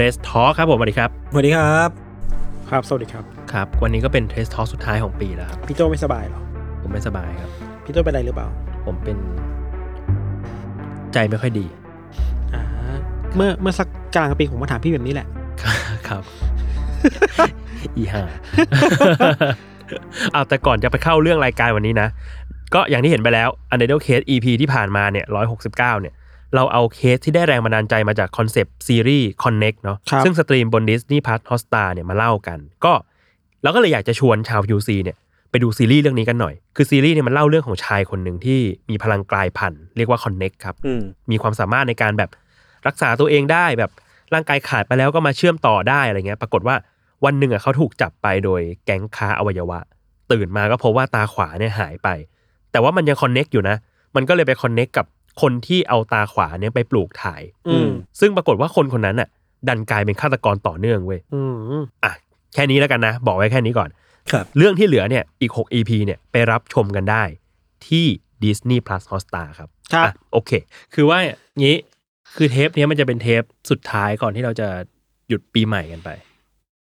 Trace Talk ครับผมสวัสดีครับสวัสดีครับ ครับ สวัสดีครับ ครับ วันนี้ก็เป็น Trace Talk สุดท้ายของปีแล้วครับพี่โจไม่สบายเหรอ ผมไม่สบายครับ พี่โจเป็นอะไรหรือเปล่า ผมเป็นใจไม่ค่อยดี อ่า เมื่อเมื่อสักกลางปีผมมาถามพี่แบบนี้แหละ ครับ อีห่าเอาแต่ก่อนจะไปเข้าเรื่องรายการวันนี้นะ ก็อย่างที่เห็นไปแล้ว u n d e r t a l e Case EP ที่ผ่านมาเนี่ย169เนี่ย เราเอาเคสที่ได้แรงบันดาลใจมาจากคอนเซปต์ซีรีส์ Connect เนาะครับซึ่งสตรีมบน Disney Plus Hotstar เนี่ยมาเล่ากัน ก็เราก็เลยอยากจะชวนชาว UC เนี่ยไปดูซีรีส์เรื่องนี้กันหน่อย คือซีรีส์เนี่ยมันเล่าเรื่องของชายคนหนึ่งที่มีพลังกลายพันธุ์เรียกว่า Connect ครับอืมมีความสามารถในการแบบรักษาตัวเองได้แบบร่างกายขาดไปแล้วก็มาเชื่อมต่อได้อะไรเงี้ย ปรากฏว่าวันหนึ่งอะเขาถูกจับไปโดยแก๊งค้าอวัยวะ ตื่นมาก็พบว่าตาขวาเนี่ยหายไป แต่ว่ามันยังคอนเน็กอยู่นะ มันก็เลยไปคอนเน็กกับ คนที่เอาตาขวาเนี่ยไปปลูกถ่าย อืม ซึ่งปรากฏว่าคนคนนั้นอะ ดันกลายเป็นฆาตกรต่อเนื่องเว้ยอืม อะแค่นี้แล้วกันนะ บอกไว้แค่นี้ก่อน ครับ เรื่องที่เหลือเนี่ยอีก 6 EP เนี่ยไปรับชมกันได้ที่ Disney Plus Hotstar ครับครับ อะโอเค คือว่างี้คือเทปเนี้ยมันจะเป็นเทปสุดท้ายก่อนที่เราจะหยุดปีใหม่กันไป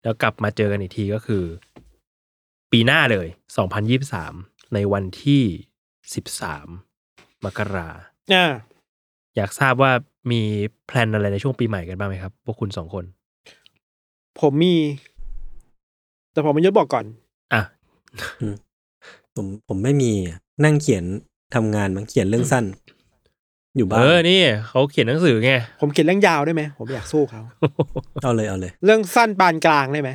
แล้วกลับมาเจอกันอีกทีก็คือ ปีหน้าเลย 2023 ในวันที่ 13 มกรา อ่าอยากทราบว่ามีแพลนอะไรในช่วงปีใหม่กันบ้างไหมครับ พวกคุณสองคน ผมมี แต่ผมไม่ยศบอกก่อน อะผมผมไม่มีนั่งเขียนทำงานมั้งเขียนเรื่องสั้น อยู่บ้านเออนี่เขาเขียนหนังสือไงผมเขียนเรื่องยาวได้ไหมผมอยากสู้เขาเอาเลยเอาเลย เรื่องสั้นปานกลางได้ไหม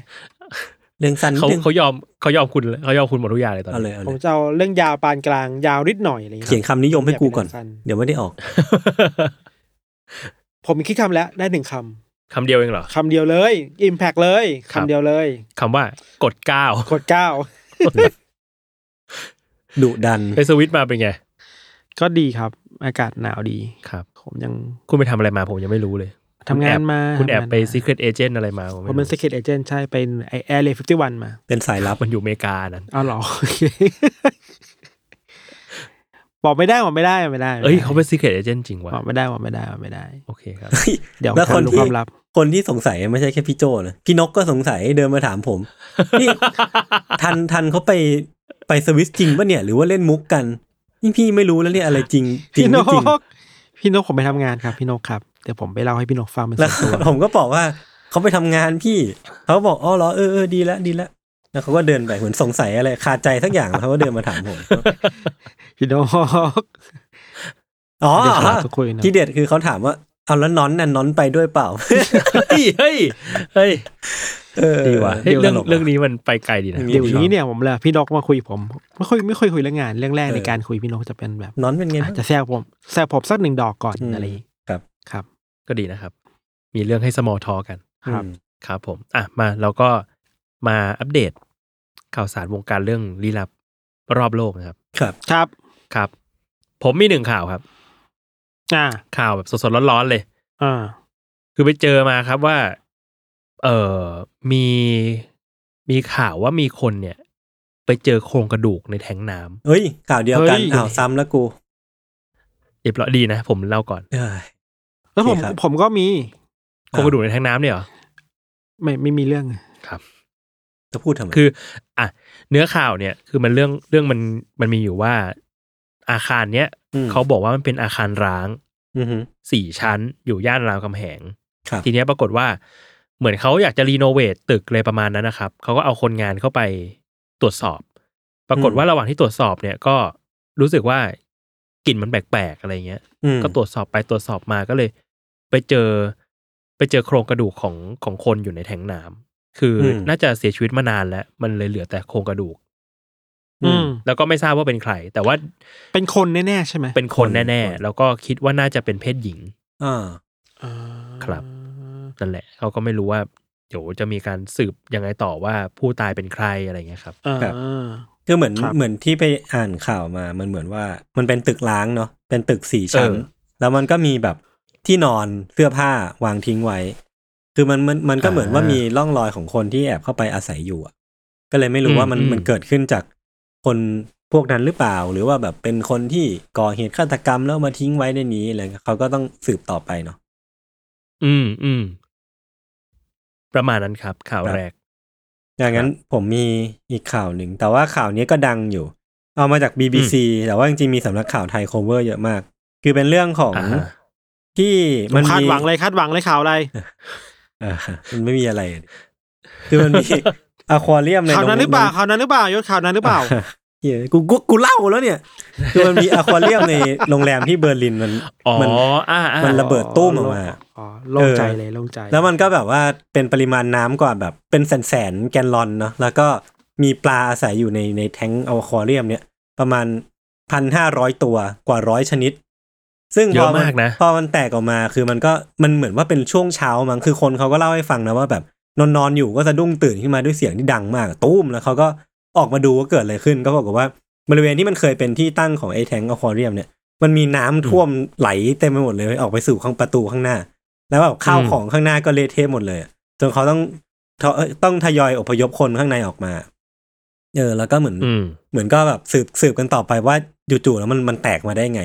เรื่องสั้นนิดเขานึงเขายอมเขายอมคุณเขายอมคุณหมดทุกอย่างเลยตอนเอาเลนี้ยเอาผเลมยจะเอาเรื่องยาวปานกลางยาวนิดหน่อยอะไรอย่างเงี้ยเขียนคำนิยมให้กูก่อนอยาเป็สั้เดี๋ยวไม่ได้ออก ผมคิดคำแล้วได้หนึ่งคคำเดียวเองเหรอำคำเดียวเลยอิมแพกเลยครับคำเดียวเลยคำว่ากดก้าวกดเก้าดุดันไปสวิตช์มาเป็นไง ก็ดีครับ อากาศหนาวดีครับ ผมยังคุณไปทำอะไรมาผมยังไม่รู้เลย ทำงานมาคุณแอบทำงานไปมา Secret Agent อะไรมาผมผมไม่เป็นรู้ Secret Agent ใช่ เป็นไอแอร์เลยฟิฟตี้วันมา เป็นสายลับมันอยู่อเมริกานั้นเอาเหรอโอเคบอกไม่ได้บอกไม่ได้บอกไม่ได้ เอ้ยเขาเป็น Secret Agent จริงวะบอกไม่ได้บอกไม่ได้บอกไม่ได้ โอเคครับ เดี๋ยวแล้วคนรู้ที่ความลับ คนที่สงสัยไม่ใช่แค่พี่โจนะพี่นกก็สงสัยเดินมาถามผมนี่ทันทันเขาไปไปสวิสจริงปะเนี่ย หรือว่าเล่นมุกกันนี่พี่ไม่รู้แล้วเนี่ยอะไรจริงจริงพี่นไม่กจริงพี่นกผมไปทำงานครับ พี่นกครับ เดี๋ยวผมไปเล่าให้พี่นกฟังเป็นแล้วส่วนตัวผมก็บอกว่าเขาไปทำงานพี่ เขาบอกอ๋อเหรอเออเออดีแล้วดีแล้วแล้วเขาก็เดินไปเหมือนสงสัยอะไรคาใจสักอย่างเขาก็เดินมาถามผมพี่นกอ๋อเดี๋ยวเราจะคุยนะที่เด็ดคือเขาถามว่าเอาแล้วน้อนน่ะน้อนไปด้วยเปล่าเฮ้ยเฮ้ยเฮ้ยเออดีว่ะเฮ้ยดี๋เรื่องตลกะเรื่องนี้มันไปไกลดีนะมีเดี๋ยวนี้เนี่ยผมเลยพี่นกมาคุยผมไม่ค่อยไม่ค่อยคุยเรื่องงานเรื่องแรกเออในการคุยพี่นกจะเป็นแบบน้อนเป็นไงอาบ้างจจะแซวผมแซวผมสักหนึ่งดอกก่อนอืมอะไรอย่างงี้ครับครับ ก็ดีนะครับ มีเรื่องให้ small talk กันครับอืมครับผม อะมาเราก็มาอัปเดต ข่าวสารวงการเรื่องลี้ลับรอบโลกนะครับ ครับครับครับ ผมมีหนึ่งข่าวครับ อ่า ข่าวแบบสดๆร้อนๆเลย อ่า คือไปเจอมาครับว่า เออมีมีข่าวว่ามีคนเนี่ย ไปเจอโครงกระดูกในแทงน้ำเฮ้ยข่าวเดียวกันเฮ้ยอ้าวซ้ำแล้วกูเรียบร้อยดีนะ ผมเล่าก่อนเอ้ย แล้วผมโอเคครับผมก็มีโครงกระดูกในแทงน้ำเนี่ยเหรอไม่ไม่มีเรื่องครับ จะพูดทำไมคือ อะเนื้อข่าวเนี่ย คือมันเรื่องเรื่องมันมันมีอยู่ว่า อาคารเนี้ยมเขาบอกว่ามันเป็นอาคารร้างอือฮึสี่ชั้นอยู่ย่านรามคำแหงครับทีเนี้ยปรากฏว่า เหมือนเขาอยากจะรีโนเวทตึกเลยประมาณนั้นนะครับเขาก็เอาคนงานเข้าไปตรวจสอบ ปรากฏว่าระหว่างที่ตรวจสอบเนี่ยก็รู้สึกว่ากลิ่นมันแปลกๆอะไรเงี้ยอืมก็ตรวจสอบไปตรวจสอบมาก็เลย ไปเจอ ไปเจอโครงกระดูกของของคนอยู่ในแทงน้ำคืออมน่าจะเสียชีวิตมานานแล้ว มันเลยเหลือแต่โครงกระดูก อืมแล้วก็ไม่ทราบว่าเป็นใคร แต่ว่าเป็นคนแน่ๆใช่ไหมเป็นคนแน่ๆแล้วก็คิดว่าน่าจะเป็นเพศหญิงอ่าอ่าครับนั่นแหละเขาก็ไม่รู้ว่าเดี๋ยวจะมีการสืบยังไงต่อว่าผู้ตายเป็นใครอะไรเงี้ยครับอ่าครับคือเหมือนครับเหมือนที่ไปอ่านข่าวมา มันเหมือนว่า มันเป็นตึกล้างเนาะเป็นตึกสี่ชั้นเออแล้วมันก็มีแบบ ที่นอนเสื้อผ้าวางทิ้งไว้ คือมันมันมันก็เหมือนว่ามีร่องรอยของคนที่แอบเข้าไปอาศัยอยู่อะก็เลยไม่รู้ว่ามันมันเกิดขึ้นจากคนพวกนั้นหรือเปล่า หรือว่าแบบเป็นคนที่ก่อเหตุฆาตกรรมแล้วมาทิ้งไว้ในนี้อะไรเงี้ยเขาก็ต้องสืบต่อไปเนาะอืมอืมประมาณนั้นครับข่าวครับแรกอย่างนั้นผมมีอีกข่าวหนึ่ง แต่ว่าข่าวนี้ก็ดังอยู่ เอามาจาก BBC แต่ว่าจริงๆมีสำนักข่าวไทย cover เยอะมาก คือเป็นเรื่องของอ่าฮะ ที่มัมันนคาดมีหวังเลยคาดหวังเลยข่าวอะไรเออมันไม่มีอะไรคือมันมีอควาเรียมในข่าวนั้นหรือเปล่าโงข่าวนั้นหรือเปล่ายศข่าวนั้นหรือเปล่าเหี้ยกูกูกูเล่าแล้วเนี่ย คือมันมีอควาเรียมในโรงแรมที่เบอร์ลินมันอ๋อมันอ่าอ่ามันระเบิดตู้มออกมาอ๋อโล่งใจเลยโล่งใจ แล้วมันก็แบบว่าเป็นปริมาณน้ำกว่าแบบเป็นแสนแสนๆแกนลอนเนาะแล้วก็มีปลาอาศัยอยู่ในในแท้งอควาเรียมเนี่ย ประมาณพันห้าร้อยตัวกว่าร้อยชนิด ซึ่งเยพออะมันมากนะพอมันแตกออกมาคือมันก็มันเหมือนว่าเป็นช่วงเช้ามั้งคือคนเขาก็เล่าให้ฟังนะว่าแบบนอนนอนๆอยู่ก็สะดุ้งตื่นขึ้นมาด้วยเสียงที่ดังมากตุ้มแล้วเขาก็ออกมาดูว่าเกิดอะไรขึ้น ก็บอกว่าบริเวณที่มันเคยเป็นที่ตั้งของไอ้แทงอควาเรียมเนี่ยมันมีน้ำท่วมไหลเต็มไปหมดเลยออกไปสู่ข้างประตูข้างหน้า แล้วแบบข้าวอืมของข้างหน้าก็เละเทะหมดเลยอะจนเขาต้องทเอ่อต้องทยอยอพยพคนข้างในออกมาเออแล้วก็เหมือนอืมเหมือนก็แบบสืบสืบกันต่อไปว่าจู่ๆแล้วมันมันแตกมาได้ไง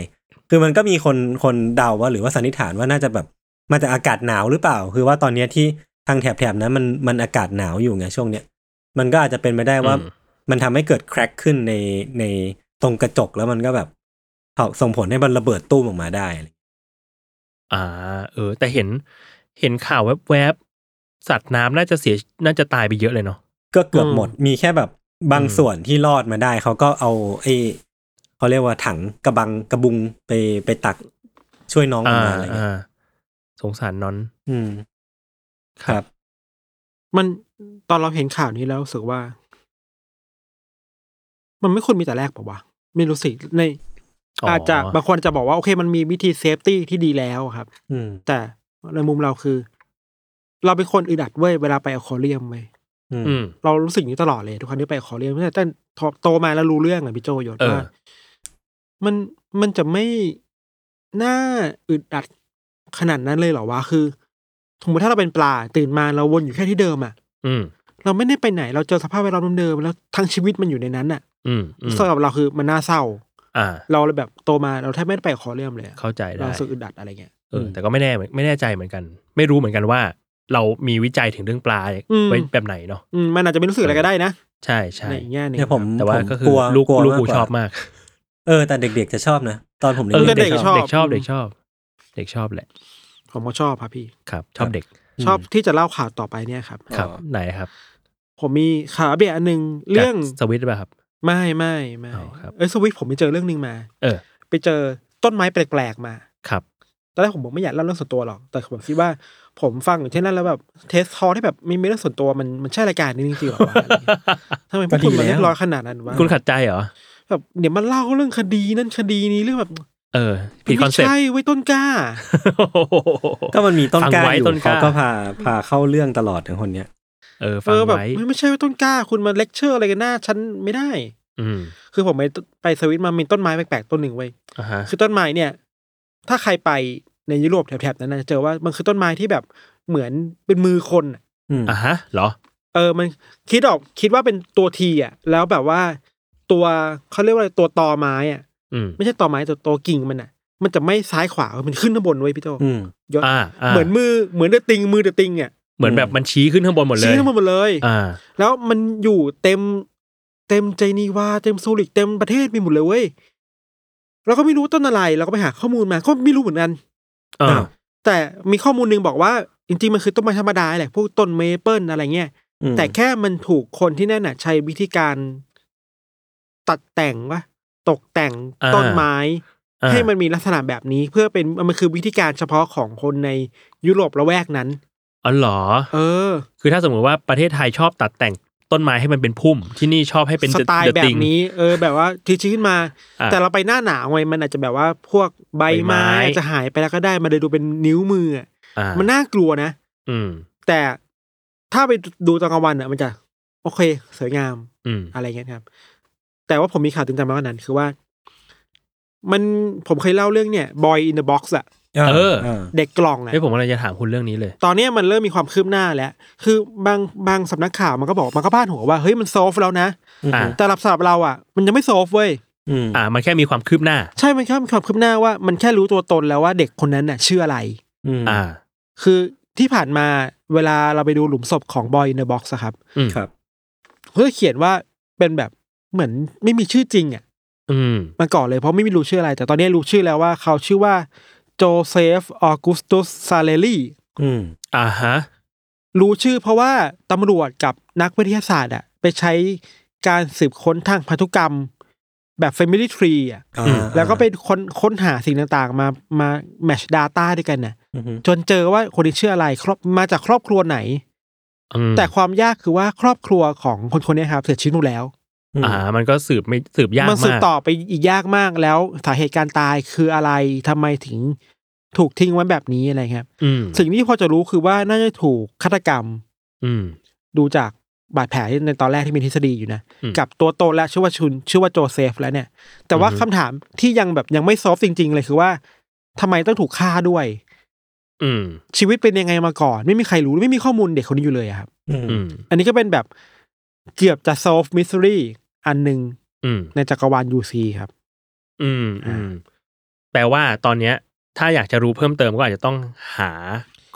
คือมันก็มีคนคนเดาว่าหรือว่าสันนิษฐานว่าน่าจะแบบมาจากอากาศหนาวหรือเปล่า คือว่าตอนเนี้ยที่ทางแถบๆนั้นมันมันอากาศหนาวอยู่ไงช่วงเนี้ยมันก็อาจจะเป็นไปได้ว่าอืมมันทำให้เกิดแครกขึ้นในในตรงกระจกแล้วมันก็แบบส่งผลให้มันระเบิดตู้มออกมาได้อะไรอ่า เออ แต่เห็นเห็นข่าวแวบๆสัตว์น้ำน่าจะเสียน่าจะตายไปเยอะเลยเนาะก็เกือบอืมหมดมีแค่แบบบางอืมส่วนที่รอดมาได้ เขาก็เอาไอ้ เขาเรียกว่าถังกระบังกระบุงไปไปตักช่วยน้องออกอ่ามาอะไรเงี้ยอ่าสงสารนอน อืม ครับ มันตอนเราเห็นข่าวนี้แล้วรู้สึกว่า มันไม่ควรมีแต่แรกป่าวะไม่รู้สิในอ๋อออาจจะบางคนจะบอกว่าโอเค มันมีวิธี safety ที่ดีแล้วครับ อืม แต่ในมุมเราคือ เราเป็นคนอึดอัดเว้ยเวลาไปอควาเรียมเว้ยอืมอืมเรารู้สึกอย่างนี้ตลอดเลยทุกครั้งที่ไปอควาเรียมตั้งแต่โตมาแล้วรู้เรื่องอะพี่โจยศเออว่า มัน มันจะไม่น่าอึดอัดขนาดนั้นเลยเหรอวะ คือสมมติถ้าเราเป็นปลาตื่นมาเราวนอยู่แค่ที่เดิมอะอืม เราไม่ได้ไปไหน เราเจอสภาพแวดล้อมเดิมๆแล้วทั้งชีวิตมันอยู่ในนั้นน่ะอืมอืมสำหรับเราคือมันน่าเศร้า อ่า เราเลยแบบโตมาเราแทบไม่ได้ไปขอเรื่องเลยอะเข้าใจเราได้รู้สึกอึดอัดอะไรเงี้ย เออแต่ก็ไม่แน่ไม่แน่ใจเหมือนกัน ไม่รู้เหมือนกันว่า เรามีวิจัยถึงเรื่องปลาอืม ไว้แบบไหนเนาะอืมมันอาจจะไม่รู้สึกอะไรก็ได้นะ ใช่ใช่ในอีกแง่หนึงเนี่ยผมแต่ว่าผมก็คืกอลัวลูกกลัวลูกมากกูกว่าชอบมาก เออแต่เด็กๆจะชอบนะ ตอนผมเออเด็กเด็กๆชชออบบเด็กชอบเด็กชอบ เด็กชอบแหละ ผมก็ชอบครับพี่ครับ ชอบเด็ก ชอบที่จะเล่าข่าวต่อไปเนี่ยครับ ครับ ไหนครับ ผมมีข่าวอัปเดตอันหนึ่งเรื่องจากสวิตช์ป่ะครับ ไม่ไม่ไม่อ๋อครับเอ้ยสวิตผมไปเจอเรื่องหนึ่งมา เออ ไปเจอต้นไม้แปลกๆมาครับตอนแรกผมบอกไม่อยากเล่าเรื่องส่วนตัวหรอก แต่ผมคิดว่าผมฟังอย่างเช่นนั้นแล้วแบบเทสทอที่แบบมีเรื่องส่วนตัวมันมันใช่รายการนี้จริงๆหรอวะอะไรเงี้ยทำไมพวกคุณมันเรียบร้อยขนาดนั้นวะคุณขัดใจเหรอ แบบเดี๋ยวมาเล่าเรื่องคดีนั่นคดีนี้เรื่องแบบ เออ ผิดคอนเซ็ปต์ไม่ใช่ไว้ยต้นกล้า ก็มันมีต้นกล้าฟังไว้อยู่ต้นกเขาล้าก็พาพาเข้าเรื่องตลอดถึงคนเนี้ยเออฟัเองอแบบไว้ไม่ไม่ใช่ไว้ต้นกล้า คุณมาเลคเชอร์อะไรกันหน้าฉันไม่ได้ อืมคือผมไปไปสวิตมามีต้นไม้แปลกๆต้นหนึ่งไว้ยอ่าฮะคือต้นไม้เนี่ย ถ้าใครไปในยุโรปแถบๆนั้นนะจะเจอว่ามันคือต้นไม้ที่แบบเหมือนเป็นมือคนอะอืมอ่าฮะเหรอ เออมันคิดออกคิดว่าเป็นตัวทีอะ แล้วแบบว่า ตัวเขาเรียกว่าอะไรตัวตอไม้อะอืมไม่ใช่ตอไม้ตัวตัวกิ่งมันอะ มันจะไม่ซ้ายขวา มันขึ้นข้างบนไว้ยพี่โตอืมยศอ่าาเหมือนมือเหมือน The Thing มือ The Thing อะเหมือนแบบมันชี้ขึ้นข้างบนหมดเลยชี้ข้างบนหมดเลยอ่าแล้วมันอยู่เต็มเต็มเจนีวาเต็มซูริกเต็มประเทศมีหมดเลยเว้ยเราก็ไม่รู้ต้นอะไรเราก็ไปหาข้อมูลมาก็ไม่รู้เหมือนกันอ่าแต่มีข้อมูลหนึ่งบอกว่า จริงๆ มันคือต้นไม้ธรรมดาแหละพวกต้นเมเปิลอะไรเงี้ยอืมแต่แค่มันถูกคนที่นั่นน่ะ ใช้วิธีการ ตัดแต่งว่าตกแต่งอ่าต้นไม้อ่าให้มันมีลักษณะแบบนี้เพื่อเป็นมันคือวิธีการเฉพาะของคนในยุโรปละแวกนั้นอ๋อเหรอ เออ คือถ้าสมมติว่าประเทศไทยชอบตัดแต่งต้นไม้ให้มันเป็นพุ่ม ที่นี่ชอบให้เป็นสไตล์ The แบบ Thing นี้ เออ แบบว่าทีชี้ขึ้นมาอะแต่เราไปหน้าหนาวไงมันอาจจะแบบว่าพวกใบไม้ใบไม้อาจจะหายไปแล้วก็ได้มาเลยดูเป็นนิ้วมืออะอ่ามันน่ากลัวนะ อืม แต่ถ้าไปดูตอนกลางวันอะ มันจะ โอเค สวยงาม อืมอะไรเงี้ยครับ แต่ว่าผมมีข่าวตื่นใจมากกว่านั้นคือว่า มันผมเคยเล่าเรื่องเนี่ย Boy in the Box อะเออ เด็กกล่องอะเฮ้ยผมกำลังจะถามคุณเรื่องนี้เลย ตอนเนี้ยมันเริ่มมีความคืบหน้าแล้ว คือบางบางสำนักข่าวมันก็บอกมันก็พาดหัวว่าเฮ้ยมันโซฟแล้วนะ อ่า แต่สำหรับเราอะมันยังไม่โซฟเว้ยอืมอ่า มันแค่มีความคืบหน้า ใช่มันแค่มีความคืบหน้าว่ามันแค่รู้ตัวตนแล้วว่าเด็กคนนั้นน่ะชื่ออะไรอืมอ่า คือที่ผ่านมาเวลาเราไปดูหลุมศพของ Boy in the Box อะครับ อืม ครับเขาจะเขียนว่าเป็นแบบ เหมือนไม่มีชื่อจริงอะอืมมาก่อนเลยเพราะไม่มีรู้ชื่ออะไร แต่ตอนนี้รู้ชื่อแล้วว่าเขาชื่อว่าโจเซฟออกัสตัสซาเรลลีอืมอ่าฮะรู้ชื่อเพราะว่าตำรวจกับนักวิทยาศาสตร์อะไปใช้การสืบค้นทางพันธุกรรม แบบ Family Tree อะอ่าอืมแล้วก็ไปค้นค้นหาสิ่งต่างๆ มามาแมช Data ด้วยกันน่ะอืมจนเจอว่าคนนี้ชื่ออะไรครอบมาจากครอบครัวไหนอืมแต่ความยากคือว่าครอบครัวของคนคนนี้ครับเสียชีวิตหมดแล้ว อ่า มันก็สืบไม่สืบยากมันสืบมากต่อไปอีกยากมากแล้วสาเหตุการตายคืออะไรทำไมถึงถูกทิ้งไว้แบบนี้อะไรครับอืมสิ่งที่พอจะรู้คือว่าน่าจะถูกฆาตกรรม อืม ดูจากบาดแผลที่ในตอนแรกที่มีทฤษฎีอยู่นะอืมกับตัวโตนและชื่อว่าชุน ชื่อว่าโจเซฟแล้วเนี่ย แต่ว่าอือฮึคำถามที่ยังแบบยังไม่ซอฟต์จริง ๆ เลยคือว่าทำไมต้องถูกฆ่าด้วย อืม ชีวิตเป็นยังไงมาก่อน ไม่มีใครรู้ไม่มีข้อมูลเด็กคนนี้อยู่เลยอะครับอืมอืม อันนี้ก็เป็นแบบเกือบจะ solve mystery อันหนึ่งอืมในจักรวาล UC ครับ อืมอืมแปลว่าตอนเนี้ย ถ้าอยากจะรู้เพิ่มเติมก็อาจจะต้องหา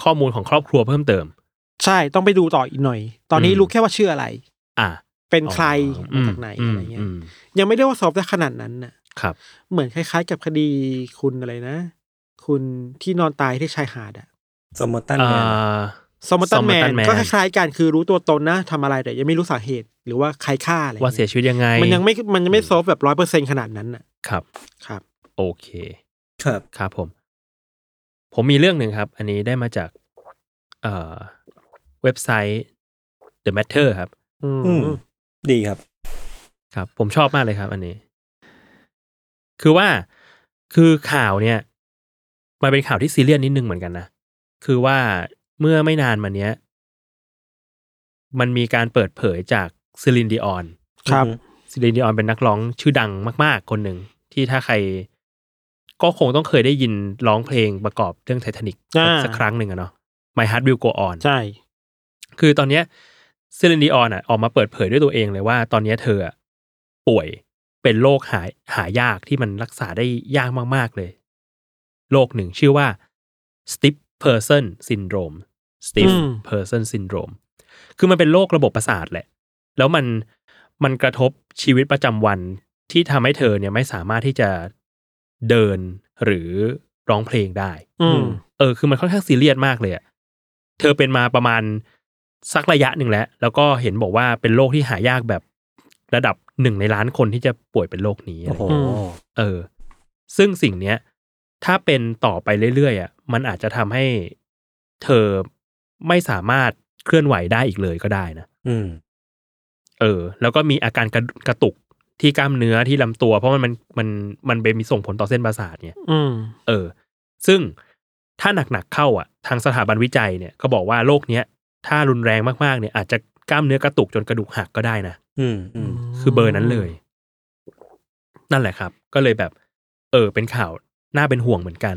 ข้อมูลของครอบครัวเพิ่มเติม ใช่ต้องไปดูต่ออีกหน่อย ตอนนี้อืมรู้แค่ว่าชื่ออะไร อ่า เป็นใครอืมาจากไหนอะไรเงี้ยมยังไม่ได้ว่า solve ได้ขนาดนั้นน่ะครับ เหมือนคล้ายๆ กับคดีคุณอะไรนะ คุณที่นอนตายที่ชายหาดอะสมมติตั้นอ่แมนา สมมตันแมน Somerton Man ก็คล้ายๆกันคือรู้ตัวตนนะทำอะไรแต่ยังไม่รู้สาเหตุ หรือว่าใครฆ่าอะไรว่าเสียชีวิตยังไงมันยังไม่มันยังไม่ solve แบบร้อยเปอร์เซ็นขนาดนั้นน่ะครับ ครับ โอเค ครับ ครับผม ผมมีเรื่องหนึ่งครับ อันนี้ได้มาจากเอ่อเว็บไซต์ The Matter ครับ อืมอืมดีครับ ครับ ผมชอบมากเลยครับ อันนี้ คือว่าคือข่าวเนี่ย มันเป็นข่าวที่ซีเรียสนิดนึงเหมือนกันนะ คือว่า เมื่อไม่นานมาเนี้ย มันมีการเปิดเผยจากเซลีนดิออนครับเซลีนดิออนเป็นนักร้องชื่อดังมาก ๆ คนหนึ่งที่ถ้าใคร ก็คงต้องเคยได้ยินร้องเพลงประกอบเรื่องไททานิกอ่าสักครั้งหนึ่งอะเนาะ My Heart Will Go On ใช่ คือตอนเนี้ยซิลินดิออนอะออกมาเปิดเผยด้วยตัวเองเลยว่า ตอนเนี้ยเธออะป่วยเป็นโรคหายหายากที่มันรักษาได้ยากมาก ๆ เลยโรคหนึ่งชื่อว่า stiff person syndrome stiff อืม person syndrome คือมันเป็นโรคระบบประสาทแหละ แล้วมันมันกระทบชีวิตประจำวันที่ทำให้เธอเนี่ยไม่สามารถที่จะเดินหรือร้องเพลงได้ อืมเออ คือมันค่อนข้างซีเรียสมากเลยอะเธอเป็นมาประมาณสักระยะหนึ่งแล้ว แล้วก็เห็นบอกว่าเป็นโรคที่หายากแบบระดับหนึ่งในล้านคนที่จะป่วยเป็นโรคนี้โอ้โหอืมเออ ซึ่งสิ่งเนี้ย ถ้าเป็นต่อไปเรื่อยๆอะ มันอาจจะทำให้เธอ ไม่สามารถเคลื่อนไหวได้อีกเลยก็ได้นะอืม เออ แล้วก็มีอาการกระกระตุกที่กล้ามเนื้อที่ลำตัว เพราะมันมันมันมันเป็นมีส่งผลต่อเส้นประสาทเนี่ยอืม เออ ซึ่งถ้าหนักๆเข้าอะ ทางสถาบันวิจัยเนี่ยก็บอกว่าโรคเนี้ยถ้ารุนแรงมากๆเนี่ยอาจจะกล้ามเนื้อกระตุกจนกระดูกหักก็ได้นะอืมอืมคือเบอร์นั้นเลย นั่นแหละครับ ก็เลยแบบ เออ เป็นข่าวน่าเป็นห่วงเหมือนกัน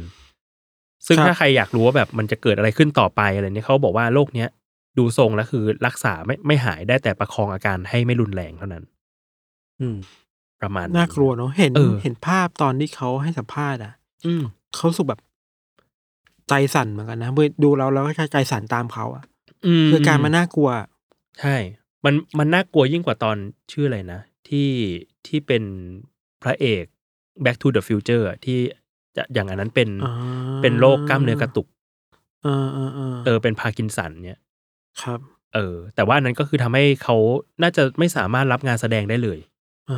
ซึ่งครับถ้าใครอยากรู้ว่าแบบมันจะเกิดอะไรขึ้นต่อไปอะไรเนี่ยเขาบอกว่าโรคเนี้ยดูทรงแล้วคือรักษาไม่ไม่หายได้แต่ประคองอาการให้ไม่รุนแรงเท่านั้น อืม ประมาณน่ากลัวเนอะเห็นเออเห็นภาพตอนที่เขาให้สัมภาษณ์อะ อืมเขารู้สึกแบบใจสั่นเหมือนกันนะเมื่อดูแล้วเราก็ใจสั่นตามเขาอะมคือการมันน่ากลัว ใช่ มันมันน่ากลัวยิ่งกว่าตอนชื่ออะไรนะ ที่ที่เป็นพระเอก Back to the Future อะที่ จะอย่างอันนั้นเป็นอ่าเป็นโรคกล้ามเนื้อกระตุกเออเออเออเออเป็นพาร์กินสันเนี่ยครับ เออ แต่ว่าอันนั้นก็คือทำให้เขาน่าจะไม่สามารถรับงานแสดงได้เลย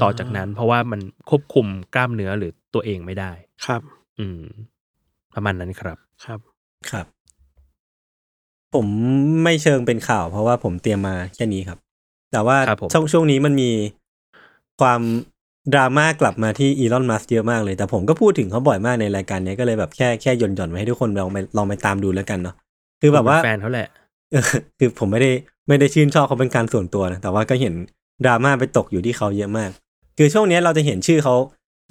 ต่อจากนั้น เพราะว่ามันควบคุมกล้ามเนื้อหรือตัวเองไม่ได้ครับ อืม ประมาณนั้นครับครับครับ ผมไม่เชิงเป็นข่าว เพราะว่าผมเตรียมมาแค่นี้ครับ แต่ว่าครับผมช่วงช่วงนี้มันมีความ ดราม่ากลับมาที่อีลอนมัสเยอะมากเลย แต่ผมก็พูดถึงเขาบ่อยมากในรายการเนี้ยก็เลยแบบแค่แค่หย่อนหย่อนๆไว้ให้ทุกคนลองไปลองไปตามดูแล้วกันเนาะคือแบบว่าผมเป็นแฟนเขาแหละเออคือผมไม่ได้ไม่ได้ชื่นชอบเขาเป็นการส่วนตัวนะแต่ว่าก็เห็นดราม่าไปตกอยู่ที่เขาเยอะมาก คือช่วงเนี้ยเราจะเห็นชื่อเขา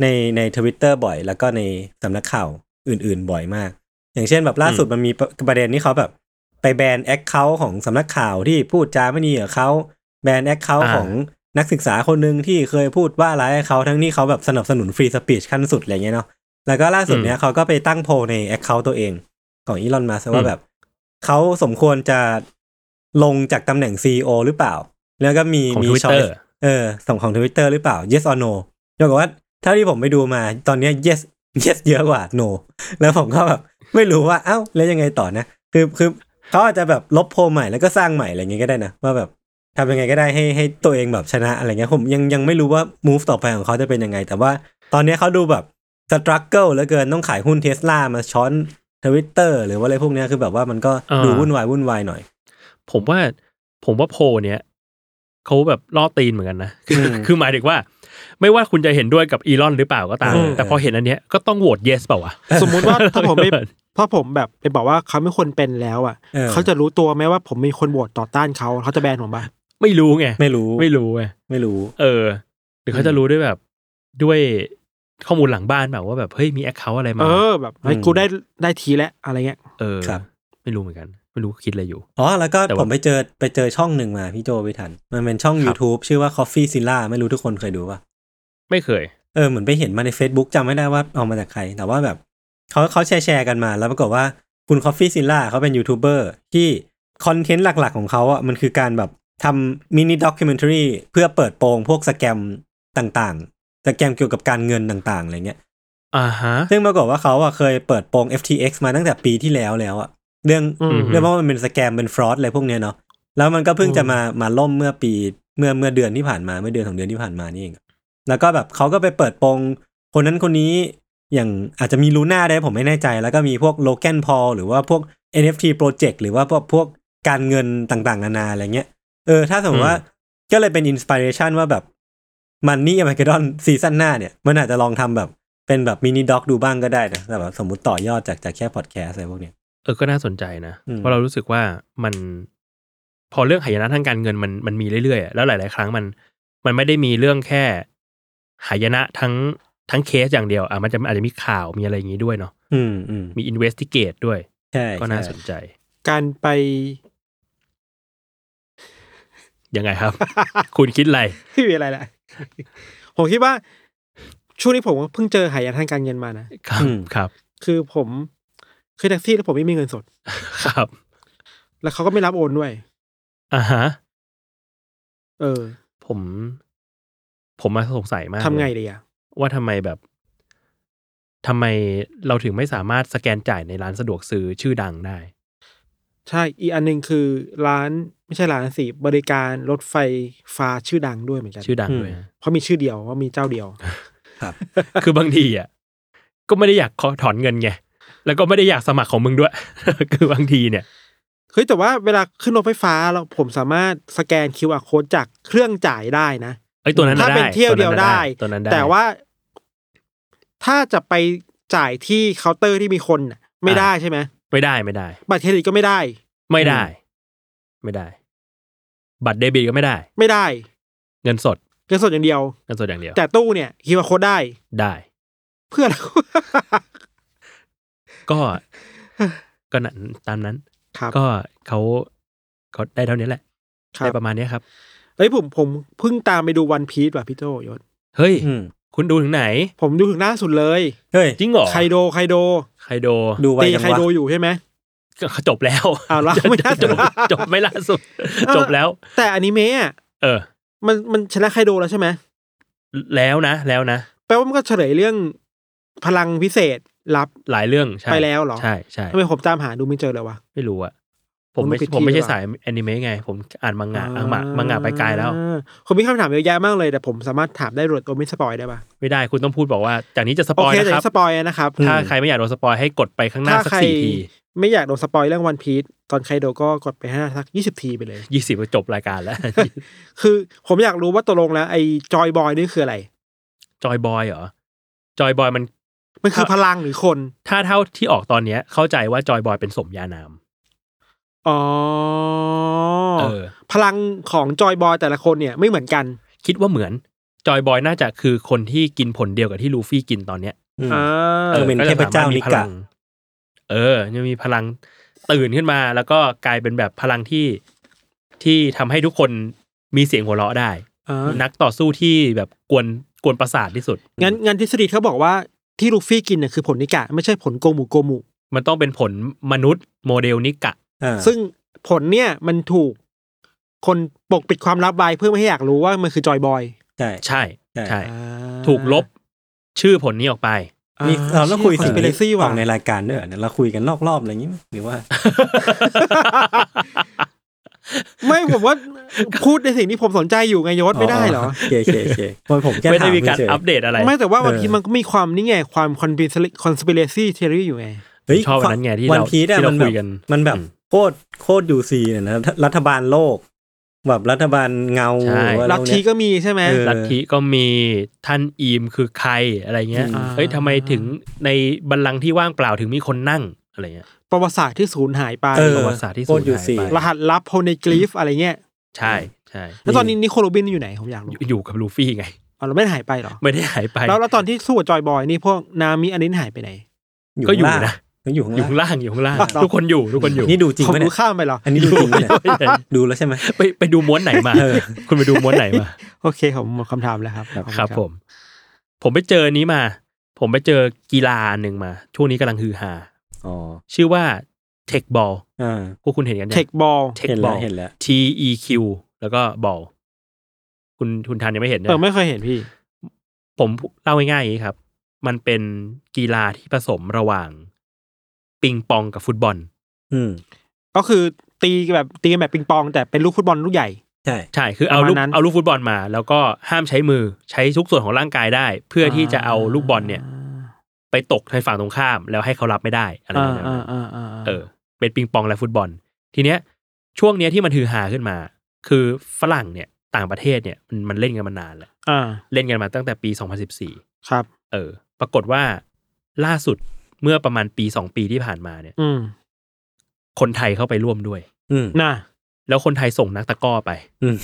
ในในทวิตเตอร์บ่อย แล้วก็ในสำนักข่าวอื่น ๆ บ่อยมาก อย่างเช่นแบบล่าสุดมันมีประประเด็นที่เขาแบบ ไปแบน account ของสำนักข่าวที่พูดจาไม่ดีกับเขาแบน account อ่าของ นักศึกษาคนหนึ่งที่เคยพูดว่าร้ายเขาทั้งที่เขาแบบสนับสนุน free speech ขั้นสุดอะไรเงี้ยเนาะแล้วก็ล่าสุดเนี้ยเขาก็ไปตั้งโพลใน account ตัวเองของอีลอนมัสก์ว่าแบบเขาสมควรจะลงจากตำแหน่ง CEO หรือเปล่า แล้วก็มีของมี Twitter choice เออส่งของ Twitter หรือเปล่า yes or no ยกว่าเท่าที่ผมไปดูมาตอนเนี้ย yes yes เยอะกว่า no แล้วผมก็แบบไม่รู้ว่าเอ้าแล้วยังไงต่อนะ คือคือเขาอาจจะแบบลบโพลใหม่แล้วก็สร้างใหม่อะไรเงี้ยก็ได้นะว่าแบบ ทำยังไงก็ได้ให้ให้ตัวเองแบบชนะอะไรเงี้ยผมยังยังไม่รู้ว่า move ต่อไปของเขาจะเป็นยังไง แต่ว่าตอนเนี้ยเขาดูแบบ struggle เหลือเกินต้องขายหุ้นเทสลามาช้อนทวิตเตอร์หรือว่าอะไรพวกเนี้ยคือแบบว่ามันก็เออดูวุ่นวายวุ่นวายหน่อย ผมว่าผมว่าโพลเนี้ยเขาแบบล่อตีนเหมือนกันนะคืออืมคือหมายถึงว่า ไม่ว่าคุณจะเห็นด้วยกับอีลอนหรือเปล่าก็ตามอืมแต่พอเห็นอันเนี้ยก็ต้องโหวต yes เปล่าวะสมมุติว่าถ้าผมไม่ถ้าผมแบบไปบอกว่าเขาไม่ควรเป็นแล้วอะออเขาจะรู้ตัวไหมว่าผมมีคนโหวตต่อต้านเขาเขาจะแบนผมปะ ไม่รู้ไงไม่รู้ไม่รู้ไงไม่รู้ เออ หรือเขาจะรู้ด้วยแบบด้วยข้อมูลหลังบ้านแบบว่าแบบเฮ้ยมีแอคเคาท์อะไรมาเออแบบเฮ้ยอืมกูได้ได้ทีแล้วอะไรเงี้ยเออครับ ไม่รู้เหมือนกัน ไม่รู้คิดอะไรอยู่อ๋อแล้วก็แต่ว่าผมไปเจอไปเจอช่องหนึ่งมาพี่โจไปทัน มันเป็นช่องครับ YouTube ชื่อว่า Coffee Zilla ไม่รู้ทุกคนเคยดูป่ะไม่เคย เออเหมือนไปเห็นมาใน Facebook จำไม่ได้ว่าเอามาจากใคร แต่ว่าแบบเขาเขาแชร์แชร์กันมา แล้วปรากฏว่าคุณ Coffeezilla เขาเป็นยูทูบเบอร์ที่คอนเทนต์หลัก ๆ ของเขาอะมันคือการแบบ ทำ mini documentary เพื่อเปิดโปงพวก scam ต่างๆ scam เกี่ยวกับการเงินต่างๆอะไรเงี้ยอ่าฮะซึ่งปรากฏว่าเขาอะเคยเปิดโปง FTX มาตั้งแต่ปีที่แล้วแล้วอะเรื่องอืมเรื่องว่ามันเป็น scam เป็น fraud อะไรพวกเนี้ยเนาะแล้วมันก็เพิ่งจะมามาล่มเมื่อปีเมื่อเมื่อเดือนที่ผ่านมาเมื่อเดือนสองเดือนที่ผ่านมานี่เองแล้วก็แบบเขาก็ไปเปิดโปงคนนั้นคนนี้อย่างอาจจะมีลูน่าได้ผมไม่แน่ใจ แล้วก็มีพวกโลแกนพอลหรือว่าพวก NFT Project หรือว่าพวกพวกการเงินต่างๆ นานาอะไรเงี้ย เออ ถ้าสมมติว่าก็เลยเป็น inspiration ว่าแบบมันนี่อเมริกาดอนซีซั่นหน้าเนี่ย มันอาจจะลองทำแบบเป็นแบบ mini doc ดูบ้างก็ได้นะแต่แบบสมมติต่อยอดจากจากแค่พอดแคสต์อะไรพวกเนี้ยเออก็น่าสนใจนะอืมเพราะเรารู้สึกว่ามัน พอเรื่องหายนะทางการเงินมันมันมีเรื่อยๆอะแล้วหลาย ๆ ครั้งมัน มันไม่ได้มีเรื่องแค่หายนะทั้งทั้งเคสอย่างเดียวอะมันจะอาจจะมีข่าวมีอะไรอย่างนี้ด้วยเนาะอืมอืมมีอินเวสติเกตด้วย ใช่ ก็น่าสใช่นใจ การไป ยังไงครับ คุณคิดอะไรไม่มีอะไรแหละผมคิดว่าช่วงนี้ผมก็เพิ่งเจอหายนะทางการเงินมานะครับครับ คือผมคือแท็กซี่แล้วผมไม่มีเงินสด ครับ แล้วเขาก็ไม่รับโอนด้วยอ่าฮะเออ ผม ผมมาสงสัยมากทำไงเลยดีอะว่าทำไมแบบทำไมเราถึงไม่สามารถสแกนจ่ายในร้านสะดวกซื้อชื่อดังได้ ใช่ อีกอันหนึ่งคือร้านไม่ใช่ร้านสิบริการรถไฟฟ้าชื่อดังด้วยเหมือนกันชื่อดังด้วยฮะเพราะมีชื่อเดียวว่ามีเจ้าเดียว ครับ คือบางทีอะก็ไม่ได้อยากขอถอนเงินไงแล้วก็ไม่ได้อยากสมัครของมึงด้วย คือบางทีเนี่ยเฮ้ยแต่ว่าเวลาขึ้นรถไฟฟ้าเราผมสามารถสแกน QR code จากเครื่องจ่ายได้นะไอ้ตัวนั้นถ้าน่ะเป็นได้เที่ยวเดียวได้ตัวนั้นได้ แต่ว่า ถ้าจะไปจ่ายที่เคาน์เตอร์ที่มีคนน่ะไม่ได้ใช่ไหม ไม่ได้ไม่ได้ บัตรเครดิตก็ไม่ได้ ไม่ได้ ไม่ได้ บัตรเดบิตก็ไม่ได้ ไม่ได้ เงินสดเงินสดอย่างเดียวเงินสดอย่างเดียว แต่ตู้เนี่ย QR code ได้ได้ เพื่ออะไรก็ก็นั่นตามนั้นครับก็เขาเขาได้เท่านี้แหละครัได้บประมาณเนี้ยครับเฮ้ยผมผมเพิ่งตามไปดูวันพีซว่ะพี่โจยศเฮ้ยอืม คุณดูถึงไหน ผมดูถึงหน้าสุดเลยเฮ้ยจริงเหรอไคโดไคโดไคโดดูไวตีจังไควะโดอยู่ใช่ไหมก็จบแล้วอ้าวแล้วไม่ล่าสุจดบจบไม่ล่าสุด จบแล้ว แต่อนิเมะอะเออ มันมันชนะไคโดแล้วใช่ไหมแล้วนะ แล้วนะแปลว่ามันก็เฉลยเรื่องพลังพิเศษลับหลายเรื่องใช่ไปแล้วเหรอใช่ใช่ทำไมผมตามหาดูไม่เจอเลยวะไม่รู้อะ ผมไม่มันผิดผมไม่ที่ใช่หรือเปล่าสายแอนิเมะไง ผมอ่านมังงะอ่านมังมังงะไปไกลแล้วอ่าผมมีคำถามเยอะแยะมากเลยแต่ผมสามารถถามได้รวดตัวไม่สปอยได้ปะไม่ได้คุณต้องพูดบอกว่าจากนี้จะสปโออยเคนะแต่ครับสปอยนะครับ ถ้าใครไม่อยากโดนสปอยให้กดไปข้างหน้าถ้าสักใครสี่ทีไม่อยากโดนสปอยเรื่องวันพี e ตอนไคโดก็กดไปให้สักยี่สิบทีไปเลยยี่สิบก็จบรายการแล้ว คือผมอยากรู้ว่าตกลงแล้วไอ้จอยบอยนี่คืออะไรจอยบอยเหรอจอยบอยมันมันคือครับพลังหรือคน ถ้าเท่าที่ออกตอนเนี้ย เข้าใจว่าจอยบอยเป็นสมญานาม อ๋อเออ พลังของจอยบอยแต่ละคนเนี่ยไม่เหมือนกัน คิดว่าเหมือนจอยบอยน่าจะคือคนที่กินผลเดียวกับที่ลูฟี่กินตอนเนี้ยอืมอ่าเออเป็นก็เทจะพเจ้าสมรถนิมีพกะลังเออจะมีพลังตื่นขึ้นมา แล้วก็กลายเป็นแบบพลังที่ที่ทำให้ทุกคนมีเสียงหัวเราะได้อ่านักต่อสู้ที่แบบกวนกวนประสาทที่สุด งั้นงั้นทฤษฎีเขาบอกว่าที่ลูฟี่กินเนี่ยคือผลนิกะ ไม่ใช่ผลโกมูโกมูมันต้องเป็นผลมนุษย์โมเดลนิกะอ่า ซึ่งผลเนี่ยมันถูกคนปกปิดความลับไว้เพื่อไม่ให้อยากรู้ว่ามันคือจอยบอย ใช่ใช่ใช่ใช่ถูกลบชื่อผลนี้ออกไปมีเราต้องคุยถึงเปเรซี่นี้ว่ะฟังในรายการด้วยเหรอเนี่ยเราคุยกันนอกรอบอะไรอย่างงี้ไหมหรือว่า ไม่ผมว่าพูดในสิ่งที่ผมสนใจอยู่ไงยศไม่ได้เหรอโอเคโอเคโอเคเพราะผมแค่ไม่ได้ถามมีการเฉยๆอัปเดตอะไร ไม่แต่ว่าบางเออทีมันก็มีความนี่ไงความคอน spiracy theory อยู่ไงเฮ้ยชอบอันนั้นไงที่วันเราพีซอะที่เรามันแบคุบยกัน มันแบบอืม โคตรโคตรยูซีเนี่ยนะรัฐบาลโลก แบบรัฐบาลเงาใช่หรือว่าลัทธิก็มีใช่ไหมเออลัทธิก็มีท่านอีมคือใครอะไรเงี้ยอืมเฮ้ยทำไมถึงในบัลลังก์ที่ว่างเปล่าถึงมีคนนั่งอะไรเงี้ยประวัติศาสตร์ที่สูญหายไปเออประวัติศาสตร์ที่โคสูตญรยูหายซีไปรหัสลับโพเนกลีฟอะไรเงี้ยใช่ใช่แล้วตอนนี้นิโคโรบินอยู่ไหนผมอยากรู้อยู่อยู่กับลูฟี่ไงอ๋อเราไม่ได้หายไปเหรอ ไม่ได้หายไปแล้วแล้วตอนที่สู้กับจอยบอยนี่พวกนามิอันนี้หายไปไหน ก็อยู่ข้างล่างนะ ยังอยู่ข้างอยู่ข้างล่างล่างอยู่ข้างล่างอ๋อทุกคนอยู่ทุกคนอยู่นี่ดูจริงผมไหมดูเนี่ยข้ามไปเหรอ อันนี้ดูจริงไหมเนี่ยดูแล้วใช่ไหม ไปไปดูม้วนไหนมา เออ คุณไปดูม้วนไหนมา โอเคผมหมดคำถามแล้วครับขอณ ครับผม ผมไปเจอนี้มา ผมไปเจอกีฬาหนึ่งมา ช่วงนี้กำลังฮือฮาอ๋อชื่อว่าเทคบอลอ่าพวกคุณเห็นกันเทคบอล เทคเห็นบแล้อวล เห็นแล้ว T E Q แล้วก็บอลคุณคุณทันยังไม่เห็นเอเนี่อยไม่เคยเห็นพี่ ผมเล่าง่ายๆอย่างนี้ครับ มันเป็นกีฬาที่ผสมระหว่าง ปิงปองกับฟุตบอล อืม ก็คือตีแบบตีกันแบบปิงปอง แต่เป็นลูกฟุตบอลลูกใหญ่ ใช่ ใช่ คือเอาลูกประมาณนั้น เอาลูกฟุตบอลมา แล้วก็ห้ามใช้มือใช้ทุกส่วนของร่างกายได้ เพื่อที่จะเอาลูกบอลเนี่ย ไปตกในฝั่งตรงข้ามแล้วให้เขารับไม่ได้อะไรอ่าแบบนั้นอ่าอ่าอ่าเออ เป็นปิงปองและฟุตบอล ทีเนี้ยช่วงเนี้ยที่มันฮือฮาขึ้นมา คือฝรั่งเนี่ยต่างประเทศเนี่ยมันมันเล่นกันมานานแล้วอ่าเล่นกันมาตั้งแต่ปี 2014 ครับ เออ ปรากฏว่าล่าสุด เมื่อประมาณปีสองปีที่ผ่านมาเนี่ยอืมคนไทยเข้าไปร่วมด้วย อืมน่ะ แล้วคนไทยส่งนักตะกร้อไป อืม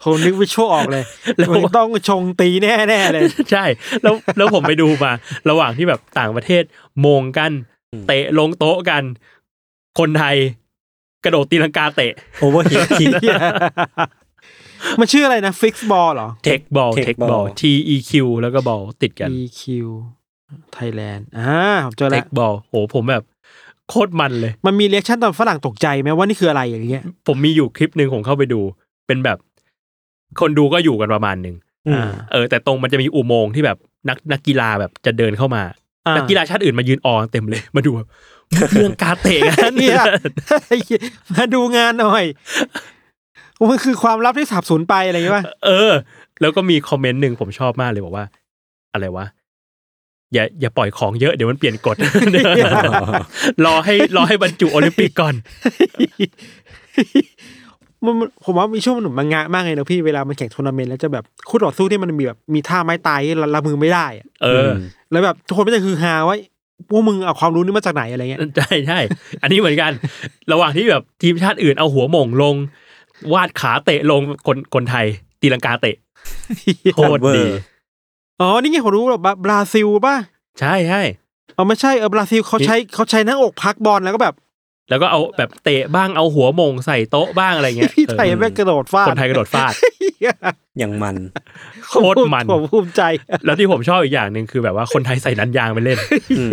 โหนึกวิชวลออกเลยแล้วมันต้องชงตีแน่แน่ๆเลย ใช่ แล้วแล้วผมไปดูมา ระหว่างที่แบบต่างประเทศโหม่งกันอืมเตะลงโต๊ะกัน คนไทยกระโดดตีลังกาเตะ overhead kick มันชื่ออะไรนะฟิกซ์บอลเหรอเทคบอล Tech เทคบอล ball T E Q แล้วก็บอลติดกัน TEQ Thailand อ่าผมเจอ Teqball แล้วโหผมแบบโคตรมันเลย มันมี reaction ตอนฝรั่งตกใจไหมว่านี่คืออะไรอย่างเงี้ย ผมมีอยู่คลิปหนึ่งผมเข้าไปดู เป็นแบบ คนดูก็อยู่กันประมาณหนึ่งอืมเออ แต่ตรงมันจะมีอุโมงค์ที่แบบนักนักกีฬาแบบจะเดินเข้ามาอ่านักกีฬาชาติอื่นมายืนออเต็มเลยมาดูแบบเรื่องกาเตะกันเนี่ยมาดูงานหน่อย มันคือความลับที่สับสนไปอะไรอย่างเงี้ยป่ะเออ แล้วก็มีคอมเมนต์หนึ่งผมชอบมากเลยบอกว่า อะไรวะอย่าอย่าปล่อยของเยอะเดี๋ยวมันเปลี่ยนกฎรอให้รอให้บรรจุโอลิมปิกก่อนมันมันผมว่ามีช่วงหนุ่มมังงะมากเลยนะพี่เวลามันแข่งทัวร์นาเมนต์แล้วจะแบบคู่ต่อสู้ที่มันมีแบบมีท่าไม้ตายที่เรารับมือไม่ได้อะเออ แล้วแบบทุกคนไม่ได้คือฮาว่าพวกมึงเอาความรู้นี้มาจากไหนอะไรเงี้ยใช่ใช่อันนี้เหมือนกัน ระหว่างที่แบบทีมชาติอื่นเอาหัวหม่งลง วาดขาเตะลงคนคนไทย ตีลังกาเตะโคตรดีอ๋อนี่ไงผมรู้แบบบราซิลป่ะใช่ใช่อ๋อไม่ใช่เออบราซิลเขาใช้เขาใช้หน้าอกพักบอลแล้วก็แบบ แล้วก็เอาแบบเตะบ้างเอาหัวหม่งใส่โต๊ะบ้างอะไรเงี้ยพี่ไทยเออแม่งกระโดดฟาดคนไทยกระโดดฟาดอย่างมันโคตรมันผมภูมิใจ แล้วที่ผมชอบอีกอย่างหนึ่งคือแบบว่าคนไทยใส่นันยางไปเล่นอืม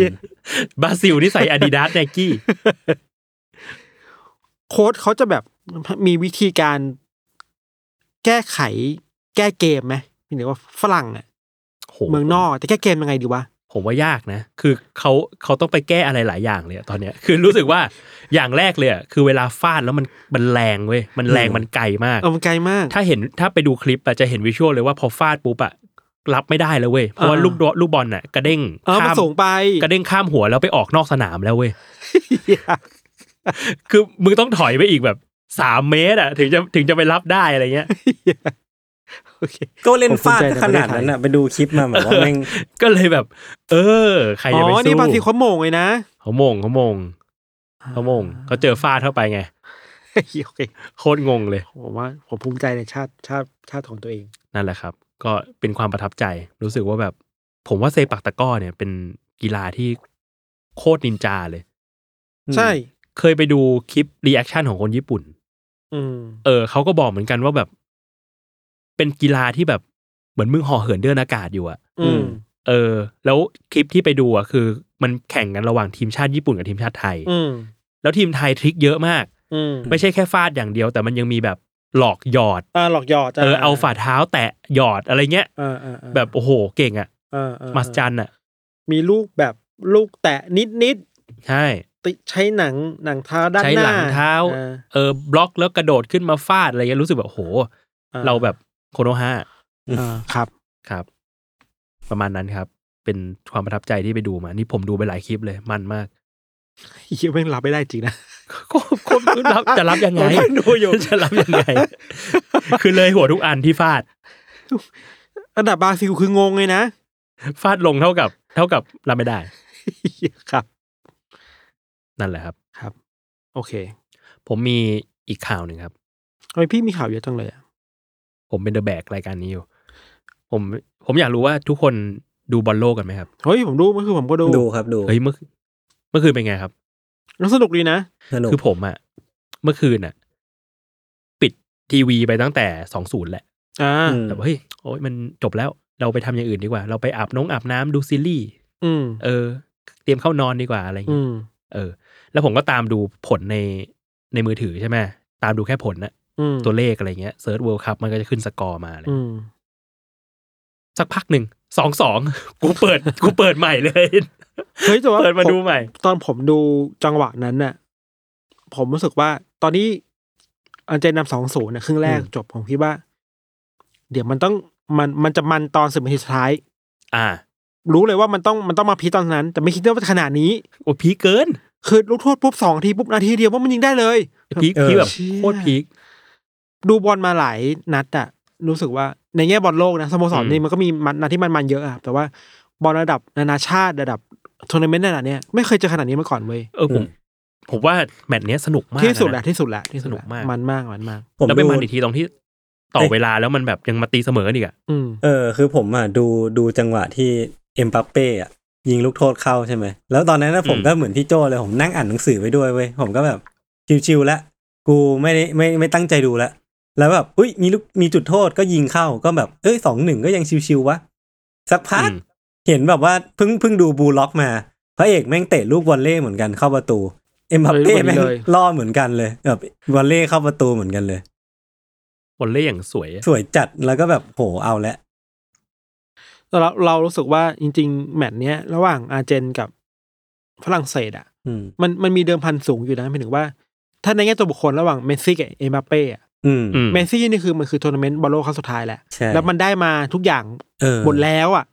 บราซิลนี่ใส่อาดิดาสไนกี้ โค้ชเขาจะแบบมีวิธีการแก้ไข แก้เกมไหมหรือว่าฝรั่งอะโหเมืองนอกแต่แก้เกมยังไงดีวะผมว่ายากนะ คือเขาเขาต้องไปแก้อะไรหลายอย่างเลยอะตอนเนี้ย คือรู้สึกว่าอย่างแรกเลยอะคือเวลาฟาดแล้วมันมันแรงเว้ย มันแรงมันไกลมากเออมันไกลมาก ถ้าเห็นถ้าไปดูคลิปอะจะเห็นวิชวลเลยว่าพอฟาดปุ๊บอะรับไม่ได้แล้วเว้ย เพราะว่าอ่าลูกโดลูกบอลน่ะกระเด้งเออมันข้ามสูงไป กระเด้งข้ามหัวแล้วไปออกนอกสนามแล้วเว้ย คือมึงต้องถอยไปอีกแบบสามเมตรอะถึงจะถึงจะไปรับได้อะไรเงี้ยโอเคก็เล่นฟาดผมภูมิใจขนาดนั้นอะไปดูคลิปมาแบบว่าแม่งก็เลยแบบ เออ ใครอ๋จะไปอสู้นี่บางทีเขาโมงเลยนะเขาโหม่งเขาโหม่งเขาโหม่งเขาเจอฟาดเข้าไปไงโอเคโคตรงงเลยผมว่าผมภูมิใจในชาติชาติชาติของตัวเอง นั่นแหละครับ ก็เป็นความประทับใจ รู้สึกว่าแบบ ผมว่าเซปักตะกร้อเนี่ย เป็นกีฬาที่โคตรนินจาเลย ใช่ เคยไปดูคลิป reaction ของคนญี่ปุ่นอืมเออเขาก็บอกเหมือนกันว่าแบบ เป็นกีฬาที่แบบเหมือนมึงเหาะเหินเดินอากาศอยู่อะอืมเออ แล้วคลิปที่ไปดูอะคือ มันแข่งกันระหว่างทีมชาติญี่ปุ่นกับทีมชาติไทยอืมแล้วทีมไทยทริคเยอะมากอืมไม่ใช่แค่ฟาดอย่างเดียว แต่มันยังมีแบบหลอกหยอดอ่าหลอกหยอดเออเอาฝ่าเท้าแตะหยอดอะไรเงี้ยอ่าอ่าอ่าแบบโอ้โหเก่งอะอ่าอ่ามัสจันอะมีลูกแบบลูกแตะนิดนิดใช่ๆ ติใช้หนังหนังเท้าด้านใช้หน้าหลังเท้าอ่เออบล็อกแล้วกระโดดขึ้นมาฟาดอะไรเงี้ยรู้สึกแบบโอ้โหอ่เราแบบโคโนฮาอ่าครับครับ ประมาณนั้นครับ เป็นความประทับใจที่ไปดูมา นี่ผมดูไปหลายคลิปเลยมันมากเฮียแม่งรับไม่ได้จริงนะก็คนรับจะรับยังไงผมนั่งดูอยู่จะรับยังไง คือเลยหัวทุกอันที่ฟาดอันดับบราซิลคืองงเลยนะ ฟาดลงเท่ากับ เท่ากับรับไม่ได้ครับ นั่นแหละครับ ครับ โอเค ผมมีอีกข่าวหนึ่งครับทำไมพี่มีข่าวเยอะจังเลยอะผมเป็นเดอะแบกรายการนี้อยู่ ผมผมอยากรู้ว่าทุกคนดูบอลโลกกันไหมครับเฮ้ยผมดูเมื่อคืนผมก็ดูดูครับดูเฮ้ยเมื่อเมื่อคืนเป็นไงครับแล้วสนุกดีนะสนุกคือผมอะเมื่อคืนอะปิดทีวีไปตั้งแต่สองศูนย์แหละอ่าอืมแต่ว่าเฮ้ยโอ้ยมันจบแล้วเราไปทำอย่างอื่นดีกว่า เราไปอาบน้องอาบน้ำดูซีรีส์อืมเออ เตรียมเข้านอนดีกว่าอะไรอย่างอืเงี้ยอืมเออ แล้วผมก็ตามดูผลในในมือถือใช่ไหมตามดูแค่ผลนะอืมตัวเลขอะไรเงี้ย search World Cup มันก็จะขึ้นสกอร์มาอะไรอืมสักพักหนึ่งสองสองกูเปิดกูเปิดใหม่เลยเฮ้ยแต่ว่าเปิดมาดูใหม่ ตอนผมดูจังหวะนั้นน่ะ ผมรู้สึกว่า ตอนนี้อาร์เจนนำสองศูนย์นะครึ่งแรกอืมจบผมคิดว่า เดี๋ยวมันต้องมันมันจะมันตอนสิบนาทีสุดท้าย อ่า รู้เลยว่ามันต้องมันต้องมา peak ตอนนั้น แต่ไม่คิดว่าขนาดนี้ โอ้ peak เกิน คือลูกโทษปุ๊บสองทีปุ๊บนาทีเดียวว่ามันยิงได้เลย peak เออ peak แบบเชี่ยโคตร peak ดูบอลมาหลายนัดอะรู้สึกว่าในแง่บอลโลกนะสโมสรอืมนี่มันก็มีมันนัดที่มันมันเยอะอะแต่ว่าบอลระดับนานาชาติระดับทัวร์นาเมนต์ขนาดเนี้ยไม่เคยเจอขนาดนี้มาก่อนเว้ยเออผมผมว่าแมตช์เนี้ยสนุกมากที่สุดแหนะละที่สุดแหละที่สุดสนุกแหละมากมันมากมันมากผมแล้วไปดูมันอีกทีตรงที่ต่อเอ้ยเวลาแล้วมันแบบยังมาตีเสมอกันอีกอะอืมเออ คือผมอะดูดูจังหวะที่เอ็มบัปเป้อะ ยิงลูกโทษเข้าใช่ไหม แล้วตอนนั้นนะผมก็เหมือนพี่โจเลย ผมนั่งอ่านหนังสือไปด้วยเว้ย ผมก็แบบ chill ๆแล้วกูไม่ได้ไม่ไม่ตั้งใจดูแล้วแล้วแบบอุ้ยมีลูกมีจุดโทษก็ยิงเข้าก็แบบ เอ้ยสองหนึ่งก็ยัง chill ๆวะ สักพักอืมเห็นแบบว่าเพิ่งเพิ่งดูบลูล็อกมา พระเอกแม่งเตะลูก volley เหมือนกันเข้าประตู เอ็มบัปเป้แม่งล่อเหมือนกันเลยแบบ volley เข้าประตูเหมือนกันเลย volley อย่างสวยอะสวยจัดแล้วก็แบบโหเอาแล้วแต่ เราเรารู้สึกว่าจริง ๆ แมตช์เนี้ยระหว่างอาร์เจนกับฝรั่งเศสอะอืมมันมันมีเดิมพันสูงอยู่นะหมายถึงว่า ถ้าในแง่ตัวบุคคลระหว่างเมสซี่กับเอ็มบัปเป้อะอืมอืมเมสซี่นี่คือมันคือทัวร์นาเมนต์บอลโลกครั้งสุดท้ายแหละใช่แล้วมันได้มาทุกอย่างเออหมดแล้วอะ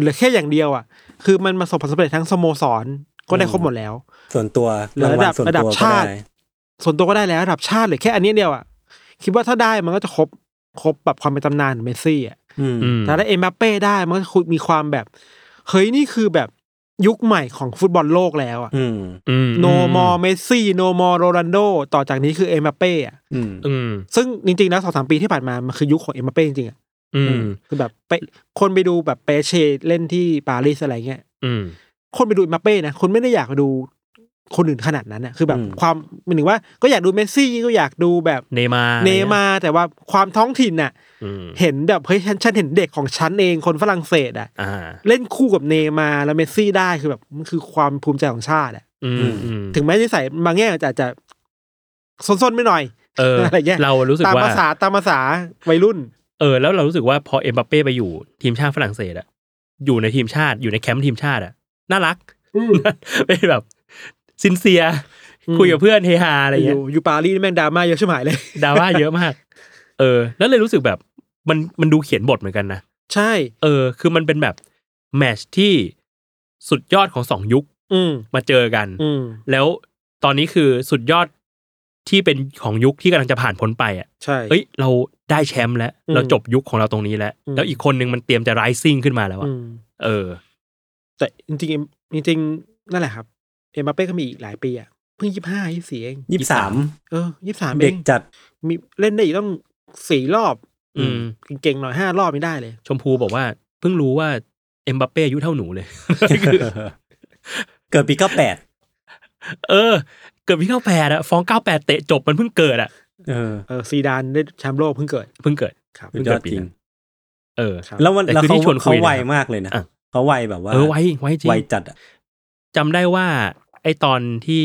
เหลือแค่อย่างเดียวอะ คือมันประสบความสำเร็จทั้งสโมสรก็ได้ครบหมดแล้ว ส่วนตัวระดับางวัลส่วนระดับตัวก็ชาติได้ส่วนตัวก็ได้แล้วระดับชาติเหลือแค่อันนี้เดียวอะคิดว่าถ้าได้มันก็จะครบครบแบบความเป็นตำนานของเมสซี่อะอืมอืม แต่ถ้าเอ็มบัปเป้ได้มันก็จะมีความแบบ เฮ้ยนี่คือแบบยุคใหม่ของฟุตบอลโลกแล้วอะอืมอืม no moreเมสซี่ no more โรนัลโดต่อจากนี้คือเอ็มบัปเป้อะอืมอืมซึ่งจริงๆแล้วสองสามปีที่ผ่านมามันคือยุคของเอ็มบัปเป้จริงๆอะอืมคือแบบไปคนไปดูแบบเปแอสเชเล่นที่ปารีสอะไรเงี้ยอืมคนไปดูเอ็มบัปเป้นะคนไม่ได้อยากดู คนอื่นขนาดนั้นน่ะคือแบบอืมความหมายถึงว่าก็อยากดูเมสซี่ก็อยากดูแบบเนย์มาร์เนย์มาร์แต่ว่าความท้องถิ่นน่ะอืมเห็นแบบเฮ้ยฉันฉันเห็นเด็กของฉันเองคนฝรั่งเศสอะอ่าเล่นคู่กับเนย์มาร์แล้วเมสซี่ได้คือแบบมันคือความภูมิใจของชาติอะอืมอืมถึงแม้นิสัยบางแง่อาจจะอาจจะซนๆไม่หน่อยเอออะไรเงี้ยเรารู้สึกตามว่าภาษาตามภาษาวัยรุ่น เออ แล้วเรารู้สึกว่าพอเอ็มบัปเป้ไปอยู่ทีมชาติฝรั่งเศสอะอยู่ในทีมชาติอยู่ในแคมป์ทีมชาติอะน่ารักอืมเป็นแบบ sincere อืมคุยกับเพื่อนเฮฮาอะไรอเงี้ยู่ยอยู่ปารีสแม่งดราม่าเยอะใช่ไหมเลยดราม่าเยอะมาก เออ แล้วเลยรู้สึกแบบมันมันดูเขียนบทเหมือนกันนะใช่ เออ คือมันเป็นแบบแมทช์ที่สุดยอดของสองยุค อืมมาเจอกัน อืมแล้วตอนนี้คือสุดยอดที่เป็นของยุคที่กำลังจะผ่านพ้นไปอะใช่เอ้ย เราได้แชมป์แล้วอืมเราจบยุคของเราตรงนี้แล้วอืมแล้วอีกคนนึงมันเตรียมจะ rising ขึ้นมาแล้วอะอืมเออ แต่จริงๆจริงๆนั่นแหละครับ เอ็มบัปเป้ก็มีอีกหลายปีอะเพิ่งยี่ห้ายี่สี่เองยี่สิบสามเออยี่สามเด็กจัดมีเล่นได้อีกต้องสี่รอบ อืมเก่งๆหน่อยห้ารอบไม่ได้เลย ชมพูบอกว่า เพิ่งรู้ว่าเอ็มบัปเป้อายุเท่าหนูเลย เกิดปีเก้าแปดเออ เกิดปีเก้าแปดอะฟองเก้าแปดเตะจบมันเพิ่งเกิดอะเออเออซีดานได้แชมป์โลกเพิ่งเกิดเพิ่งเกิดครับสุดยอดจริงเออครับแล้วมันแต่แล้วคือเขาที่ชวนคุเขายไวนะครับมากเลยนะอะเขาไวแบบว่าเออไว้ไว้จริงไวจัดอะจำได้ว่า ไอตอนที่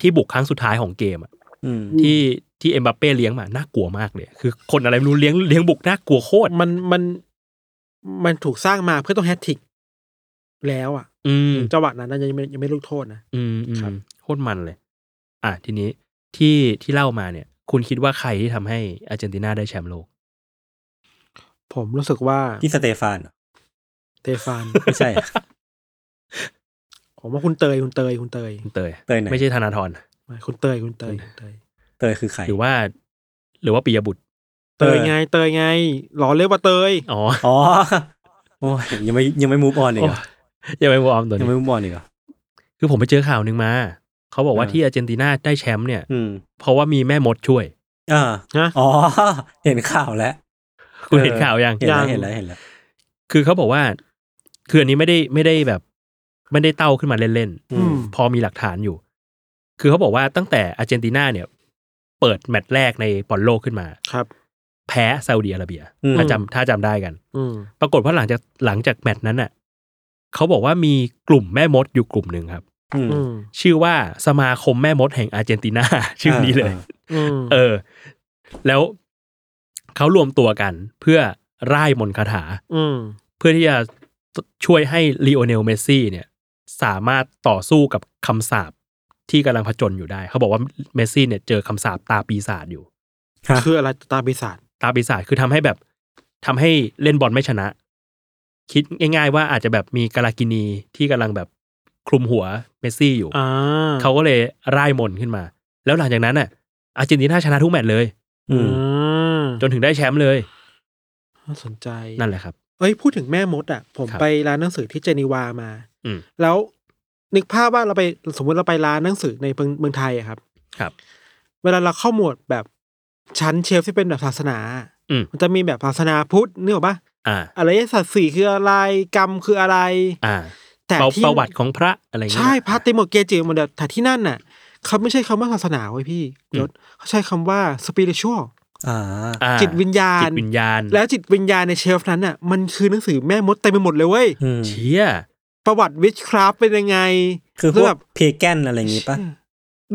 ที่บุกครั้งสุดท้ายของเกมอะอืมที่ที่เอ็มบัปเป้เลี้ยงมาน่ากลัวมากเลย คือคนอะไรไม่รู้เลี้ยงเลี้ยงบุกน่ากลัวโคตรมันมันมันถูกสร้างมาเพื่อต้องแฮตทริกแล้วอะ อืมจังหวะนั้นนะยังไม่ยังไม่ลูกโทษนะอืมอืมครับโคตรมันเลย อะทีนี้ที่ที่เล่ามาเนี่ย คุณคิดว่าใครที่ทำให้อาร์เจนตินาได้แชมป์โลก ผมรู้สึกว่าที่สเตฟานเหรอเตฟานไม่ใช่อะ ผมว่าคุณเตยคุณเตยคุณเตยคุณเตยเตยไหนไม่ใช่ธนาธรไม่คุณเตยคุณเตยคุณเตยเตยคือใครหรือว่า หรือว่าปิยบุตร เตยไง เตยไงหล่อเรียกว่าเตยอ๋ออ๋อโอ้ยยังไม่ยังไม่ move on อีกเหรอยังไม่วอร์มตัวยังนี้ไม่ move on อีกเหรอคือผมไปเจอข่าวหนึ่งมาเขาบอกว่าเออที่อาร์เจนตินาได้แชมป์เนี่ยอืมเพราะว่ามีแม่มดช่วยอ่านะอ๋อ เห็นข่าวแล้ว คุณเห็นข่าวยังเห็นแล้วยังเห็นแล้วเห็นแล้ว คือเขาบอกว่า คืออันนี้ไม่ได้ไม่ได้แบบ ไม่ได้เต้าขึ้นมาเล่นอืมๆพอมีหลักฐานอยู่ คือเขาบอกว่าตั้งแต่อาร์เจนตินาเนี่ย เปิดแมตช์แรกในบอลโลกขึ้นมาครับ แพ้ซาอุดิอาระเบียอืมถ้าจำถ้าจำได้กันอืมปรากฏว่าหลังจากหลังจากแมตช์นั้นน่ะเขาบอกว่ามีกลุ่มแม่มดอยู่กลุ่มหนึ่งครับอืมอืมชื่อว่าสมาคมแม่มดแห่งอาร์เจนตินาชื่อนี้เลยอืมเออ แล้วเขารวมตัวกันเพื่อร่ายมนต์คาถาอืมเพื่อที่จะช่วยให้ลีโอเนลเมสซี่เนี่ย สามารถต่อสู้กับคำสาปที่กำลังผจญอยู่ได้ เขาบอกว่าเมสซี่เนี่ยเจอคำสาปตาปีศาจอยู่ฮะคืออะไรตาปีศาจตาปีศาจคือทำให้แบบทำให้เล่นบอลไม่ชนะ คิดง่าย ๆ ว่าอาจจะแบบมีกาลากินีที่กำลังแบบคลุมหัวเมสซี่อยู่อ่าเขาก็เลยร่ายมนต์ขึ้นมา แล้วหลังจากนั้นน่ะ อาร์เจนตินาชนะทุกแมตช์เลยอืมมจนถึงได้แชมป์เลยน่าสนใจนั่นแหละครับ เอ้ยพูดถึงแม่มดอะ ผมครับ ไปร้านหนังสือที่เจนีวามา อืม แล้วนึกภาพว่าเราไปสมมติเราไปร้านหนังสือในเมืองเมืองไทยอะครับ ครับ เวลาเราเข้าหมวดแบบชั้นเชลฟ์ที่เป็นแบบศาสนา อืม มันจะมีแบบศาสนาพุทธนึกออกปะอ่าอารยสัตว์สี่คืออะไรกรรมคืออะไร อ่าแต่ประที่ประวัติของพระอะไรอย่างเงี้ยใช่พระเตโมเกจิหมดเลยแต่ที่นั่นน่ะเขาไม่ใช่คำว่าศาสนาเว้ยพี่อืมยศเขาใช้คำว่า spiritual อ่าอ่า จิตวิญญาณจิตวิญญาณ แล้วจิตวิญญาณในเชลฟ์นั้นน่ะมันคือหนังสือแม่มดเต็มไปหมดเลยเว้ยอืมเชี่ยประวัติวิชคราฟเป็นยังไง คือพแล้ววแบกบเพแกนอะไรอย่างงี้ปะ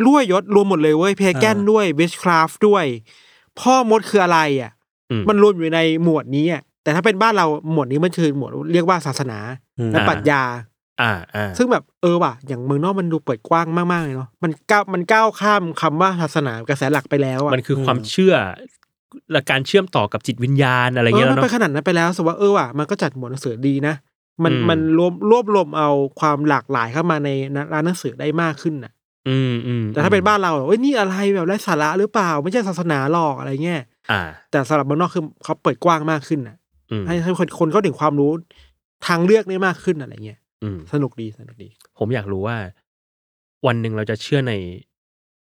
รั่วยศรวมหมดเลยเว้ยเพแกนอ่าด้วยวิชคราฟด้วย พ่อมดคืออะไรอะอืมมันรวมอยู่ในหมวดนี้อะแต่ถ้าเป็นบ้านเราหมวดนี้มันคือหมวดเรียกว่าศาสนาอืมและปรัชญา อ่าอ่าซึ่งแบบเออว่ะอย่างเมืองนอกมันดูเปิดกว้างมากๆเลยเนาะมันก้าวมันก้าวข้ามคำว่าศาสนากระแสหลักไปแล้วอะมันคือความเชื่อและการเชื่อมต่อกับจิตวิญญาณอะไรเอเงี้อยแล้วมันไปเนาะขนาดนั้นไปแล้วสว่าเออว่ะมันก็จัดหมวดหนังสือดีนะมันอืมมันรวมรวบรวมเอาความหลากหลายเข้ามาในร้านหนังสือได้มากขึ้นน่ะ อืมอืมแต่ถ้าเป็นบ้านเราเอ้ยนี่อะไรแบบไร้สาระหรือเปล่า ไม่ใช่ศาสนาหรอกอะไรเงี้ยอ่า แต่สำหรับเมืองนอกคือเขาเปิดกว้างมากขึ้นน่ะอืมให้ให้คนคนเข้าถึงความรู้ทางเลือกได้มากขึ้นอะไรเงี้ยอืม สนุกดีสนุกดี ผมอยากรู้ว่า วันหนึ่งเราจะเชื่อใน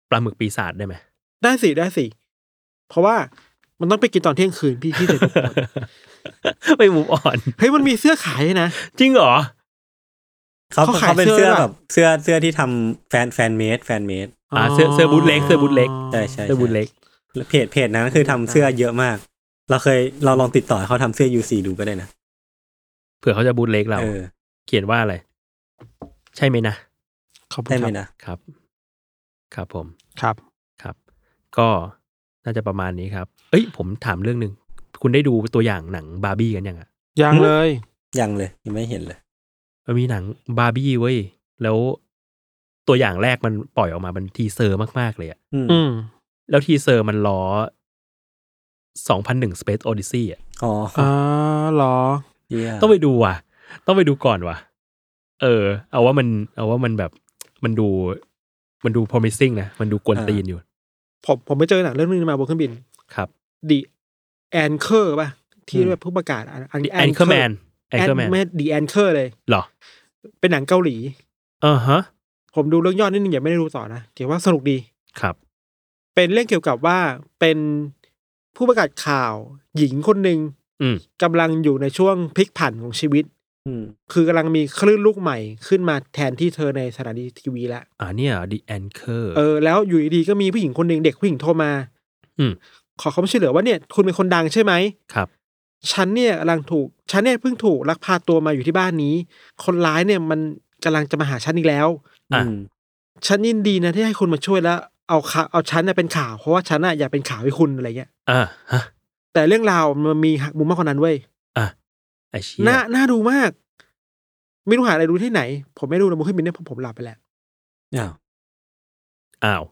ปลาหมึกปีศาจได้ไหมได้สิได้สิ เพราะว่ามันต้องไปกินตอนเที่ยงคืนพี่พี่เด็ดไม่ move on เฮ้ยมันมีเสื้อขายนะ จริงเหรอเขาเขาขายเขาเป็นเสื้เสื้ออด้วยแบบเสื้อเสื้อที่ทำ fan fan-made fan-made อ่าเสื้อเสื้อ bootleg เสื้อ bootleg ใช่ใช่เสื้อ bootlegแล้วเพจเพจนั้นคือทำเสื้อเยอะมาก เราเคยเราลองติดต่อให้เขาทำเสื้อ UC ดูก็ได้นะเผื่อเขาจะบูทเล็กเรา เออเขียนว่าอะไร ใช่ไหมนะขอบคุณได้ไหมครับนะครับ ครับผมครับ ครับ ก็น่าจะประมาณนี้ครับ เอ้ย ผมถามเรื่องหนึ่งคุณได้ดูตัวอย่างหนังบาร์บี้กันยังอะยังเลย ยังเลยยังไม่เห็นเลย มันมีหนังบาร์บี้เว้ย แล้วตัวอย่างแรกมันปล่อยออกมาเป็น teaser มาก ๆ เลยอะอืมอืมแล้ว teaser มันล้อ2001 Space Odyssey อะอ๋ออ๋อเหรอ เหี้ยต้องไปดูว่ะ ต้องไปดูก่อนว่ะ เออ เอาว่ามัน เอาว่ามันแบบมันดู มันดู promising นะ มันดูกวนตีนอยู่ ผมผมไปเจอหนังเรื่องนึงมาบนเครื่องบิน ครับ The Anchor ป่ะ ที่แบบผู้ประกาศอัน The Anchorman Anchorman ไม่ The Anchor เลยเหรอ เป็นหนังเกาหลีอ่าฮะ ผมดูเรื่องย่อนิดนึงอย่าไม่ได้ดูต่อนะเกี่ยวว่าสนุกดี ครับ เป็นเรื่องเกี่ยวกับว่าเป็นผู้ประกาศข่าวหญิงคนหนึ่งอืมกำลังอยู่ในช่วงพลิกผันของชีวิต อืมคือกำลังมีคลื่นลูกใหม่ขึ้นมาแทนที่เธอในสถานีทีวีแล้วอ่าเนี่ย The Anchor เออแล้วอยู่ดีๆก็มีผู้หญิงคนหนึ่งเด็กผู้หญิงโทรมา อืมขอความช่วยเหลือว่าเนี่ย คุณเป็นคนดังใช่ไหมครับ ฉันเนี่ยกำลังถูกฉันเนี่ยเพิ่งถูกลักพาตัวมาอยู่ที่บ้านนี้ คนร้ายเนี่ยมันกำลังจะมาหาฉันอีกแล้วอะอืมฉันยินดีนะที่ให้คุณมาช่วยแล้ว เอาข่าวเอาฉันเนี่ยเป็นข่าวเพราะว่าฉันน่ะอยากเป็นข่าวให้คุณอะไรเงี้ยอ่าฮะ แต่เรื่องราวมันมีหักมุมมากกว่านั้นเว้ยอะ ไอเชี่ยน่าน่าดูมาก ไม่รู้หาอะไรดูที่ไหน ผมไม่ดูนะมุขึ้นบินเนี่ยผมผมหลับไปแล้วอ้าวอ้าว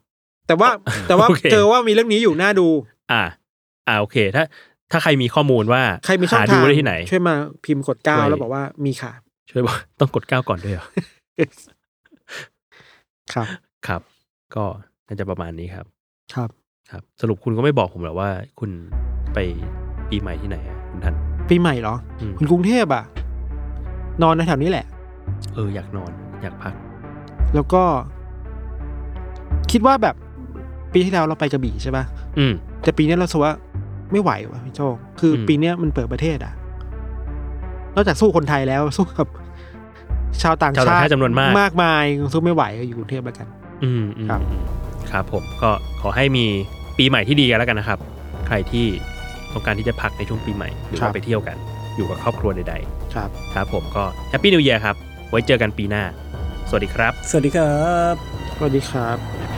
แต่ว่าแต่ว่าโอเคเจอว่ามีเรื่องนี้อยู่น่าดู อ่า อ่าโอเค ถ้า ถ้าใครมีข้อมูลว่าใครมีช่องหาทาดูงได้ที่ไหน ช่วยมาพิมพ์กดเก้าช่วยแล้วบอกว่ามีค่ะ ช่วยบอกต้องกดเก้าก่อนด้วยเหรอครับ ครับ ก็น่าจะประมาณนี้ครับ ครับ ครับ สรุปคุณก็ไม่บอกผมหรอกว่า คุณไปปีใหม่ที่ไหนอะคุณทัน ปีใหม่เหรออืมคุณกรุงเทพอะ นอนในแถวนี้แหละ เอออยากนอนอยากพัก แล้วก็ คิดว่าแบบปีที่แล้วเราไปกระบี่ใช่ป่ะ อืม แต่ปีนี้เราสึกว่าไม่ไหวว่ะพี่โจคืออม ปีเนี้ยมันเปิดประเทศอะ นอกจากสู้คนไทยแล้วสู้กับ ชาวต่างชาวต่างชาชาติติจำนวนมาก มากมายสู้ไม่ไหวก็อยู่กรุงเทพแล้วกัน อืมอืมครับ อืมครับผมก็ขอให้มีปีใหม่ที่ดีกันแล้วกันนะครับ ใครที่ ต้องการที่จะพักในช่วงปีใหม่ หรือครัว่าบไปเที่ยวกัน อยู่กับครอบครัวใดครับๆครับผมก็ Happy New Year ครับ ไว้เจอกันปีหน้า สวัสดีครับ สวัสดีครับ สวัสดีครับ